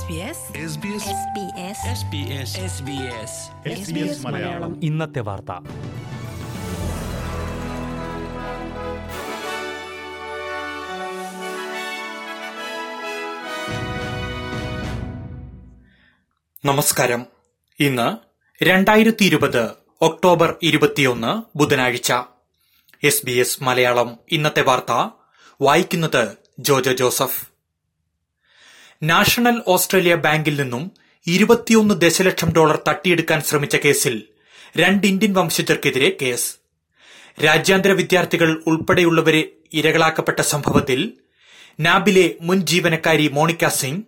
SBS Malayalam. ഇന്നത്തെ വാർത്ത. നമസ്കാരം. ഇന്ന് രണ്ടായിരത്തി ഇരുപത് ഒക്ടോബർ ഇരുപത്തിയൊന്ന് ബുധനാഴ്ച. S B S Malayalam. ഇന്നത്തെ വാർത്ത വായിക്കുന്നത് ജോജോ ജോസഫ്. നാഷണൽ ഓസ്ട്രേലിയ ബാങ്കിൽ നിന്നും ഇരുപത്തിയൊന്ന് ദശലക്ഷം ഡോളർ തട്ടിയെടുക്കാൻ ശ്രമിച്ച കേസിൽ രണ്ട് ഇന്ത്യൻ വംശജർക്കെതിരെ കേസ്. രാജ്യാന്തര വിദ്യാർത്ഥികൾ ഉൾപ്പെടെയുള്ളവരെ ഇരകളാക്കപ്പെട്ട സംഭവത്തിൽ നാബിലെ മുൻ ജീവനക്കാരി മോണിക്ക സിംഗ്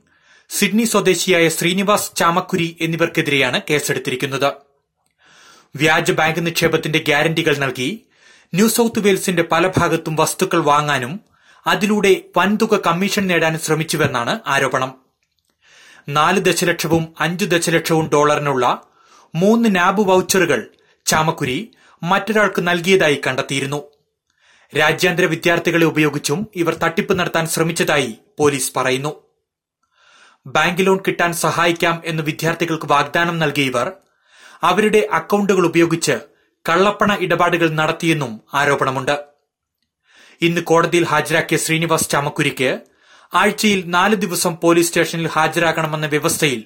സിഡ്നി സ്വദേശിയായ ശ്രീനിവാസ് ചാമക്കുരി എന്നിവർക്കെതിരെയാണ് കേസെടുത്തിരിക്കുന്നത്. വ്യാജ ബാങ്ക് നിക്ഷേപത്തിന്റെ ഗ്യാരണ്ടികൾ നൽകി ന്യൂ സൌത്ത് വെയിൽസിന്റെ പല ഭാഗത്തും വസ്തുക്കൾ വാങ്ങാനും അതിലൂടെ വൻതുക കമ്മീഷൻ നേടാൻ ശ്രമിച്ചുവെന്നാണ് ആരോപണം. നാല് ദശലക്ഷവും അഞ്ചു ദശലക്ഷവും ഡോളറിനുള്ള മൂന്ന് നാബ് വൌച്ചറുകൾ ചാമക്കുരി മറ്റൊരാൾക്ക് നൽകിയതായി കണ്ടെത്തിയിരുന്നു. രാജ്യാന്തര വിദ്യാർത്ഥികളെ ഉപയോഗിച്ചും ഇവർ തട്ടിപ്പ് നടത്താൻ ശ്രമിച്ചതായി പോലീസ് പറയുന്നു. ബാങ്ക് ലോൺ കിട്ടാൻ സഹായിക്കാം എന്ന് വിദ്യാർത്ഥികൾക്ക് വാഗ്ദാനം നൽകിയ ഇവർ അവരുടെ അക്കൌണ്ടുകൾ ഉപയോഗിച്ച് കള്ളപ്പണ ഇടപാടുകൾ നടത്തിയെന്നും ആരോപണമുണ്ട്. ഇന്ന് കോടതിയിൽ ഹാജരാക്കിയ ശ്രീനിവാസ് ചാമക്കുരിക്ക് ആഴ്ചയിൽ നാല് ദിവസം പോലീസ് സ്റ്റേഷനിൽ ഹാജരാകണമെന്ന വ്യവസ്ഥയിൽ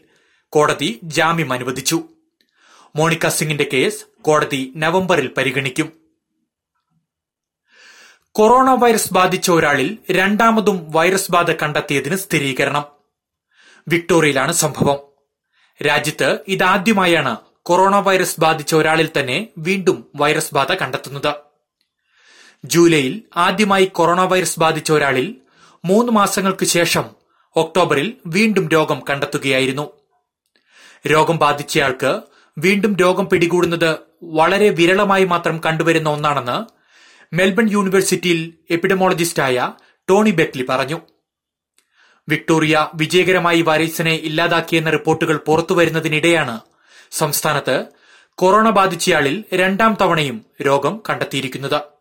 കോടതി ജാമ്യം അനുവദിച്ചു. മോണിക്ക സിംഗിന്റെ കേസ് കോടതി നവംബറിൽ പരിഗണിക്കും. കൊറോണ വൈറസ് ബാധിച്ച ഒരാളിൽ രണ്ടാമതും വൈറസ് ബാധ കണ്ടെത്തിയതിന് സ്ഥിരീകരണം. വിക്ടോറിയയിലാണ് സംഭവം. രാജ്യത്ത് ഇതാദ്യമായാണ് കൊറോണ വൈറസ് ബാധിച്ച ഒരാളിൽ തന്നെ വീണ്ടും വൈറസ് ബാധ കണ്ടെത്തുന്നത്. ജൂലൈയിൽ ആദ്യമായി കൊറോണ വൈറസ് ബാധിച്ച ഒരാളിൽ മൂന്ന് മാസങ്ങൾക്ക് ശേഷം ഒക്ടോബറിൽ വീണ്ടും രോഗം കണ്ടെത്തുകയായിരുന്നു. രോഗം ബാധിച്ചയാൾക്ക് വീണ്ടും രോഗം പിടികൂടുന്നത് വളരെ വിരളമായി മാത്രം കണ്ടുവരുന്ന ഒന്നാണെന്ന് മെൽബൺ യൂണിവേഴ്സിറ്റിയിൽ എപ്പിഡമോളജിസ്റ്റായ ടോണി ബെക്ലി പറഞ്ഞു. വിക്ടോറിയ വിജയകരമായി വൈറസിനെ ഇല്ലാതാക്കിയെന്ന റിപ്പോർട്ടുകൾ പുറത്തുവരുന്നതിനിടെയാണ് സംസ്ഥാനത്ത് കൊറോണ ബാധിച്ചയാളിൽ രണ്ടാം തവണയും രോഗം കണ്ടെത്തിയിരിക്കുന്നത്.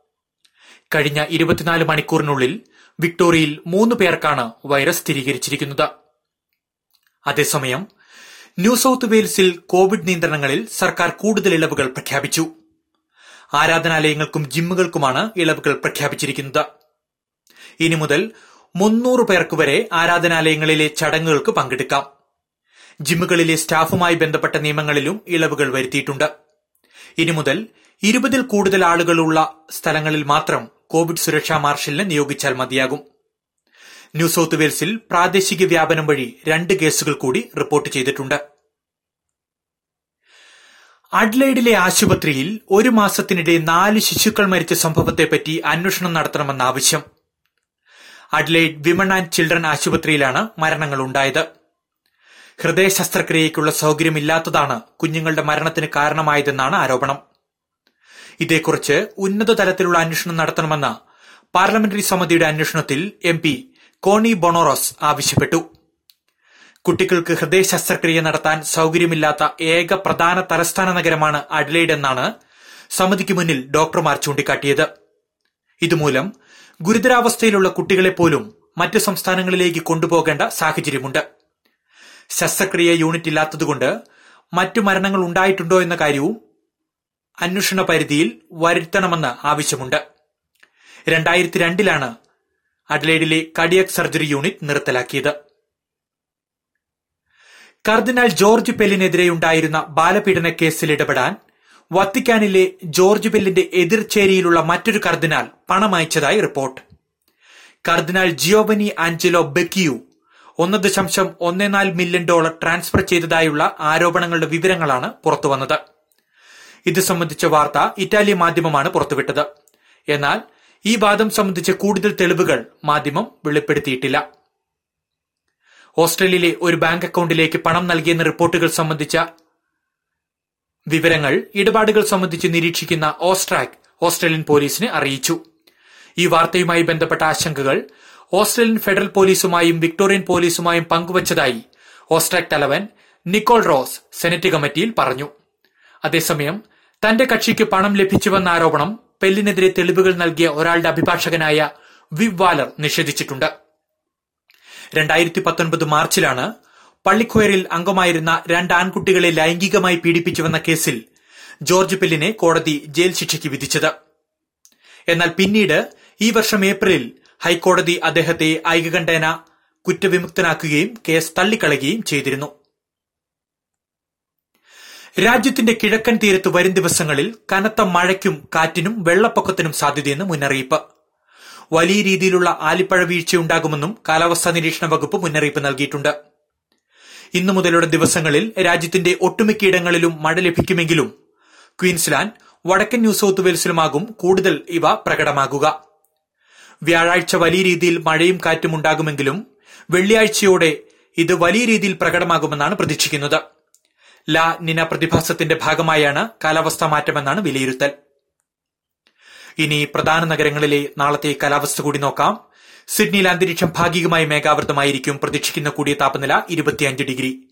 കഴിഞ്ഞ ഇരുപത്തിനാല് മണിക്കൂറിനുള്ളിൽ വിക്ടോറിയയിൽ മൂന്ന് പേർക്കാണ് വൈറസ് സ്ഥിരീകരിച്ചിരിക്കുന്നത്. അതേസമയം ന്യൂ സൌത്ത് വെയിൽസിൽ കോവിഡ് നിയന്ത്രണങ്ങളിൽ സർക്കാർ കൂടുതൽ ഇളവുകൾ പ്രഖ്യാപിച്ചു. ആരാധനാലയങ്ങൾക്കും ജിമ്മുകൾക്കുമാണ് ഇളവുകൾ പ്രഖ്യാപിച്ചിരിക്കുന്നത്. ഇനി മുതൽ മുന്നൂറ് പേർക്ക് വരെ ആരാധനാലയങ്ങളിലെ ചടങ്ങുകൾക്ക് പങ്കെടുക്കാം. ജിമ്മുകളിലെ സ്റ്റാഫുമായി ബന്ധപ്പെട്ട നിയമങ്ങളിലും ഇളവുകൾ വരുത്തിയിട്ടുണ്ട്. ഇനി മുതൽ ഇരുപതിൽ കൂടുതൽ ആളുകളുള്ള സ്ഥലങ്ങളിൽ മാത്രം കോവിഡ് സുരക്ഷാ മാർഷലിനെ നിയോഗിച്ചാൽ മതിയാകും. ന്യൂ സൌത്ത് വെയിൽസിൽ പ്രാദേശിക വ്യാപനം വഴി രണ്ട് കേസുകൾ കൂടി റിപ്പോർട്ട് ചെയ്തിട്ടുണ്ട്. അഡ്ലൈഡിലെ ആശുപത്രിയിൽ ഒരു മാസത്തിനിടെ നാല് ശിശുക്കൾ മരിച്ച സംഭവത്തെപ്പറ്റി അന്വേഷണം നടത്തണമെന്ന ആവശ്യം. അഡ്ലൈഡ് വിമൺ ആൻഡ് ചിൽഡ്രൻ ആശുപത്രിയിലാണ് മരണങ്ങൾ ഉണ്ടായത്. ഹൃദയ ശസ്ത്രക്രിയയ്ക്കുള്ള സൌകര്യമില്ലാത്തതാണ് കുഞ്ഞുങ്ങളുടെ മരണത്തിന് കാരണമായതെന്നാണ് ആരോപണം. ഇതേക്കുറിച്ച് ഉന്നത തലത്തിലുള്ള അന്വേഷണം നടത്തണമെന്ന് പാർലമെന്ററി സമിതിയുടെ അന്വേഷണത്തിൽ എം പി കോണി ബൊണോറോസ് ആവശ്യപ്പെട്ടു. കുട്ടികൾക്ക് ഹൃദയ ശസ്ത്രക്രിയ നടത്താൻ സൌകര്യമില്ലാത്ത ഏക പ്രധാന തലസ്ഥാന നഗരമാണ് അഡ്ലൈഡ് എന്നാണ് സമിതിക്ക് മുന്നിൽ ഡോക്ടർമാർ ചൂണ്ടിക്കാട്ടിയത്. ഇതുമൂലം ഗുരുതരാവസ്ഥയിലുള്ള കുട്ടികളെ പോലും മറ്റ് സംസ്ഥാനങ്ങളിലേക്ക് കൊണ്ടുപോകേണ്ട സാഹചര്യമുണ്ട്. ശസ്ത്രക്രിയ യൂണിറ്റ് ഇല്ലാത്തതുകൊണ്ട് മറ്റു മരണങ്ങൾ ഉണ്ടായിട്ടുണ്ടോ എന്ന കാര്യവും അന്വേഷണ പരിധിയിൽ വരുത്തണമെന്ന് ആവശ്യമുണ്ട്. രണ്ടായിരത്തി രണ്ടിലാണ് അഡ്ലൈഡിലെ കഡിയക് സർജറി യൂണിറ്റ് നിർത്തലാക്കിയത്. കർദിനാൾ ജോർജ് പെല്ലിനെതിരെയുണ്ടായിരുന്ന ബാലപീഡന കേസിൽ ഇടപെടാൻ വത്തിക്കാനിലെ ജോർജ് പെല്ലിന്റെ എതിർചേരിയിലുള്ള മറ്റൊരു കർദിനാൾ പണമയച്ചതായി റിപ്പോർട്ട്. കർദിനാൾ ജിയോവനി ആഞ്ചലോ ബെക്കിയു ഒന്ന് ദശാംശം ഒന്ന് നാല് മില്യൺ ഡോളർ ട്രാൻസ്ഫർ ചെയ്തതായുള്ള ആരോപണങ്ങളുടെ വിവരങ്ങളാണ് പുറത്തുവന്നത്. ഇത് സംബന്ധിച്ച വാർത്ത ഇറ്റാലിയൻ മാധ്യമമാണ് പുറത്തുവിട്ടത്. എന്നാൽ ഈ വാദം സംബന്ധിച്ച് കൂടുതൽ തെളിവുകൾ മാധ്യമം വെളിപ്പെടുത്തിയിട്ടില്ല. ഓസ്ട്രേലിയയിലെ ഒരു ബാങ്ക് അക്കൌണ്ടിലേക്ക് പണം നൽകിയെന്ന റിപ്പോർട്ടുകൾ സംബന്ധിച്ച വിവരങ്ങൾ ഇടപാടുകൾ സംബന്ധിച്ച് നിരീക്ഷിക്കുന്ന ഓസ്ട്രാക് ഓസ്ട്രേലിയൻ പോലീസിനെ അറിയിച്ചു. ഈ വാർത്തയുമായി ബന്ധപ്പെട്ട ആശങ്കകൾ ഓസ്ട്രേലിയൻ ഫെഡറൽ പോലീസുമായും വിക്ടോറിയൻ പോലീസുമായും പങ്കുവച്ചതായി ഓസ്ട്രാക് തലവൻ നിക്കോൾ റോസ് സെനറ്റ് കമ്മിറ്റിയിൽ പറഞ്ഞു. അതേസമയം തന്റെ കക്ഷിക്ക് പണം ലഭിച്ചുവെന്ന ആരോപണം പെല്ലിനെതിരെ തെളിവുകൾ നൽകിയ ഒരാളുടെ അഭിഭാഷകനായ വിവ് വാലർ നിഷേധിച്ചിട്ടുണ്ട്. രണ്ടായിരത്തി പത്തൊൻപത് മാർച്ചിലാണ് പള്ളിക്കോയറിൽ അംഗമായിരുന്ന രണ്ട് ആൺകുട്ടികളെ ലൈംഗികമായി പീഡിപ്പിച്ചുവെന്ന കേസിൽ ജോർജ് പെല്ലിനെ കോടതി ജയിൽ ശിക്ഷയ്ക്ക് വിധിച്ചത്. എന്നാൽ പിന്നീട് ഈ വർഷം ഏപ്രിലിൽ ഹൈക്കോടതി അദ്ദേഹത്തെ ഐകകണ്ഠേന കുറ്റവിമുക്തനാക്കുകയും കേസ് തള്ളിക്കളയുകയും ചെയ്തിരുന്നു. രാജ്യത്തിന്റെ കിഴക്കൻ തീരത്ത് വരും ദിവസങ്ങളിൽ കനത്ത മഴയ്ക്കും കാറ്റിനും വെള്ളപ്പൊക്കത്തിനും സാധ്യതയെന്ന് മുന്നറിയിപ്പ്. വലിയ രീതിയിലുള്ള ആലിപ്പഴ വീഴ്ചയുണ്ടാകുമെന്നും കാലാവസ്ഥാ നിരീക്ഷണ വകുപ്പ് മുന്നറിയിപ്പ് നൽകിയിട്ടുണ്ട്. ഇന്നു മുതലുള്ള ദിവസങ്ങളിൽ രാജ്യത്തിന്റെ ഒട്ടുമിക്കയിടങ്ങളിലും മഴ ലഭിക്കുമെങ്കിലും ക്വീൻസ്ലാൻഡ് വടക്കൻ ന്യൂ സൌത്ത് വെയിൽസിലുമാകും കൂടുതൽ ഇവ പ്രകടമാകുക. വ്യാഴാഴ്ച വലിയ രീതിയിൽ മഴയും കാറ്റും ഉണ്ടാകുമെങ്കിലും വെള്ളിയാഴ്ചയോടെ ഇത് വലിയ രീതിയിൽ പ്രകടമാകുമെന്നാണ് പ്രതീക്ഷിക്കുന്നത്. ലാ നിന പ്രതിഭാസത്തിന്റെ ഭാഗമായാണ് കാലാവസ്ഥാ മാറ്റമെന്നാണ് വിലയിരുത്തൽ. ഇനി പ്രധാന നഗരങ്ങളിലെ നാളത്തെ കാലാവസ്ഥ കൂടി നോക്കാം. സിഡ്നിയിൽ അന്തരീക്ഷം ഭാഗികമായി മേഘാവൃതമായിരിക്കും. പ്രതീക്ഷിക്കുന്ന കൂടിയ താപനില ഇരുപത്തിയഞ്ച് ഡിഗ്രി.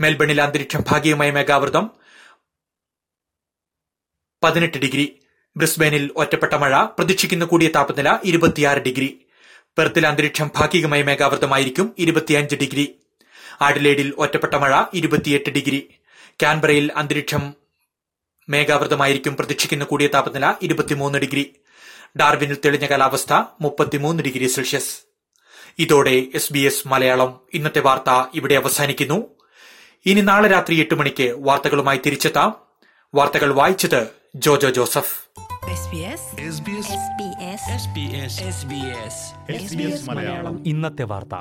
മെൽബണിൽ അന്തരീക്ഷം ഭാഗികമായി മേഘാവൃതം പതിനെട്ട് ഡിഗ്രി. ബ്രിസ്ബെയിനിൽ ഒറ്റപ്പെട്ട മഴ. പ്രതീക്ഷിക്കുന്ന കൂടിയ താപനില ഇരുപത്തിയാറ് ഡിഗ്രി. പെർത്തിൽ അന്തരീക്ഷം ഭാഗികമായി മേഘാവൃതമായിരിക്കും. ഇരുപത്തിയഞ്ച് ഡിഗ്രി. ആഡിലേഡിൽ ഒറ്റപ്പെട്ട മഴ ഇരുപത്തിയെട്ട് ഡിഗ്രി. കാൻബറയിൽ അന്തരീക്ഷം മേഘാവൃതമായിരിക്കും പ്രതീക്ഷിക്കുന്ന കൂടിയ താപനില ഇരുപത്തിമൂന്ന് ഡിഗ്രി. ഡാർവിനിൽ തെളിഞ്ഞ കാലാവസ്ഥ മുപ്പത്തിമൂന്ന് ഡിഗ്രി സെൽഷ്യസ്. ഇതോടെ എസ് ബി എസ് മലയാളം ഇന്നത്തെ വാർത്ത ഇവിടെ അവസാനിക്കുന്നു. ഇനി നാളെ രാത്രി എട്ട് മണിക്ക് വാർത്തകളുമായി തിരിച്ചെത്താം. വാർത്തകൾ വായിച്ചത് Jojo Joseph. SBS SBS SBS SBS SBS SBS Malayalam. ഇന്നത്തെ വാർത്ത.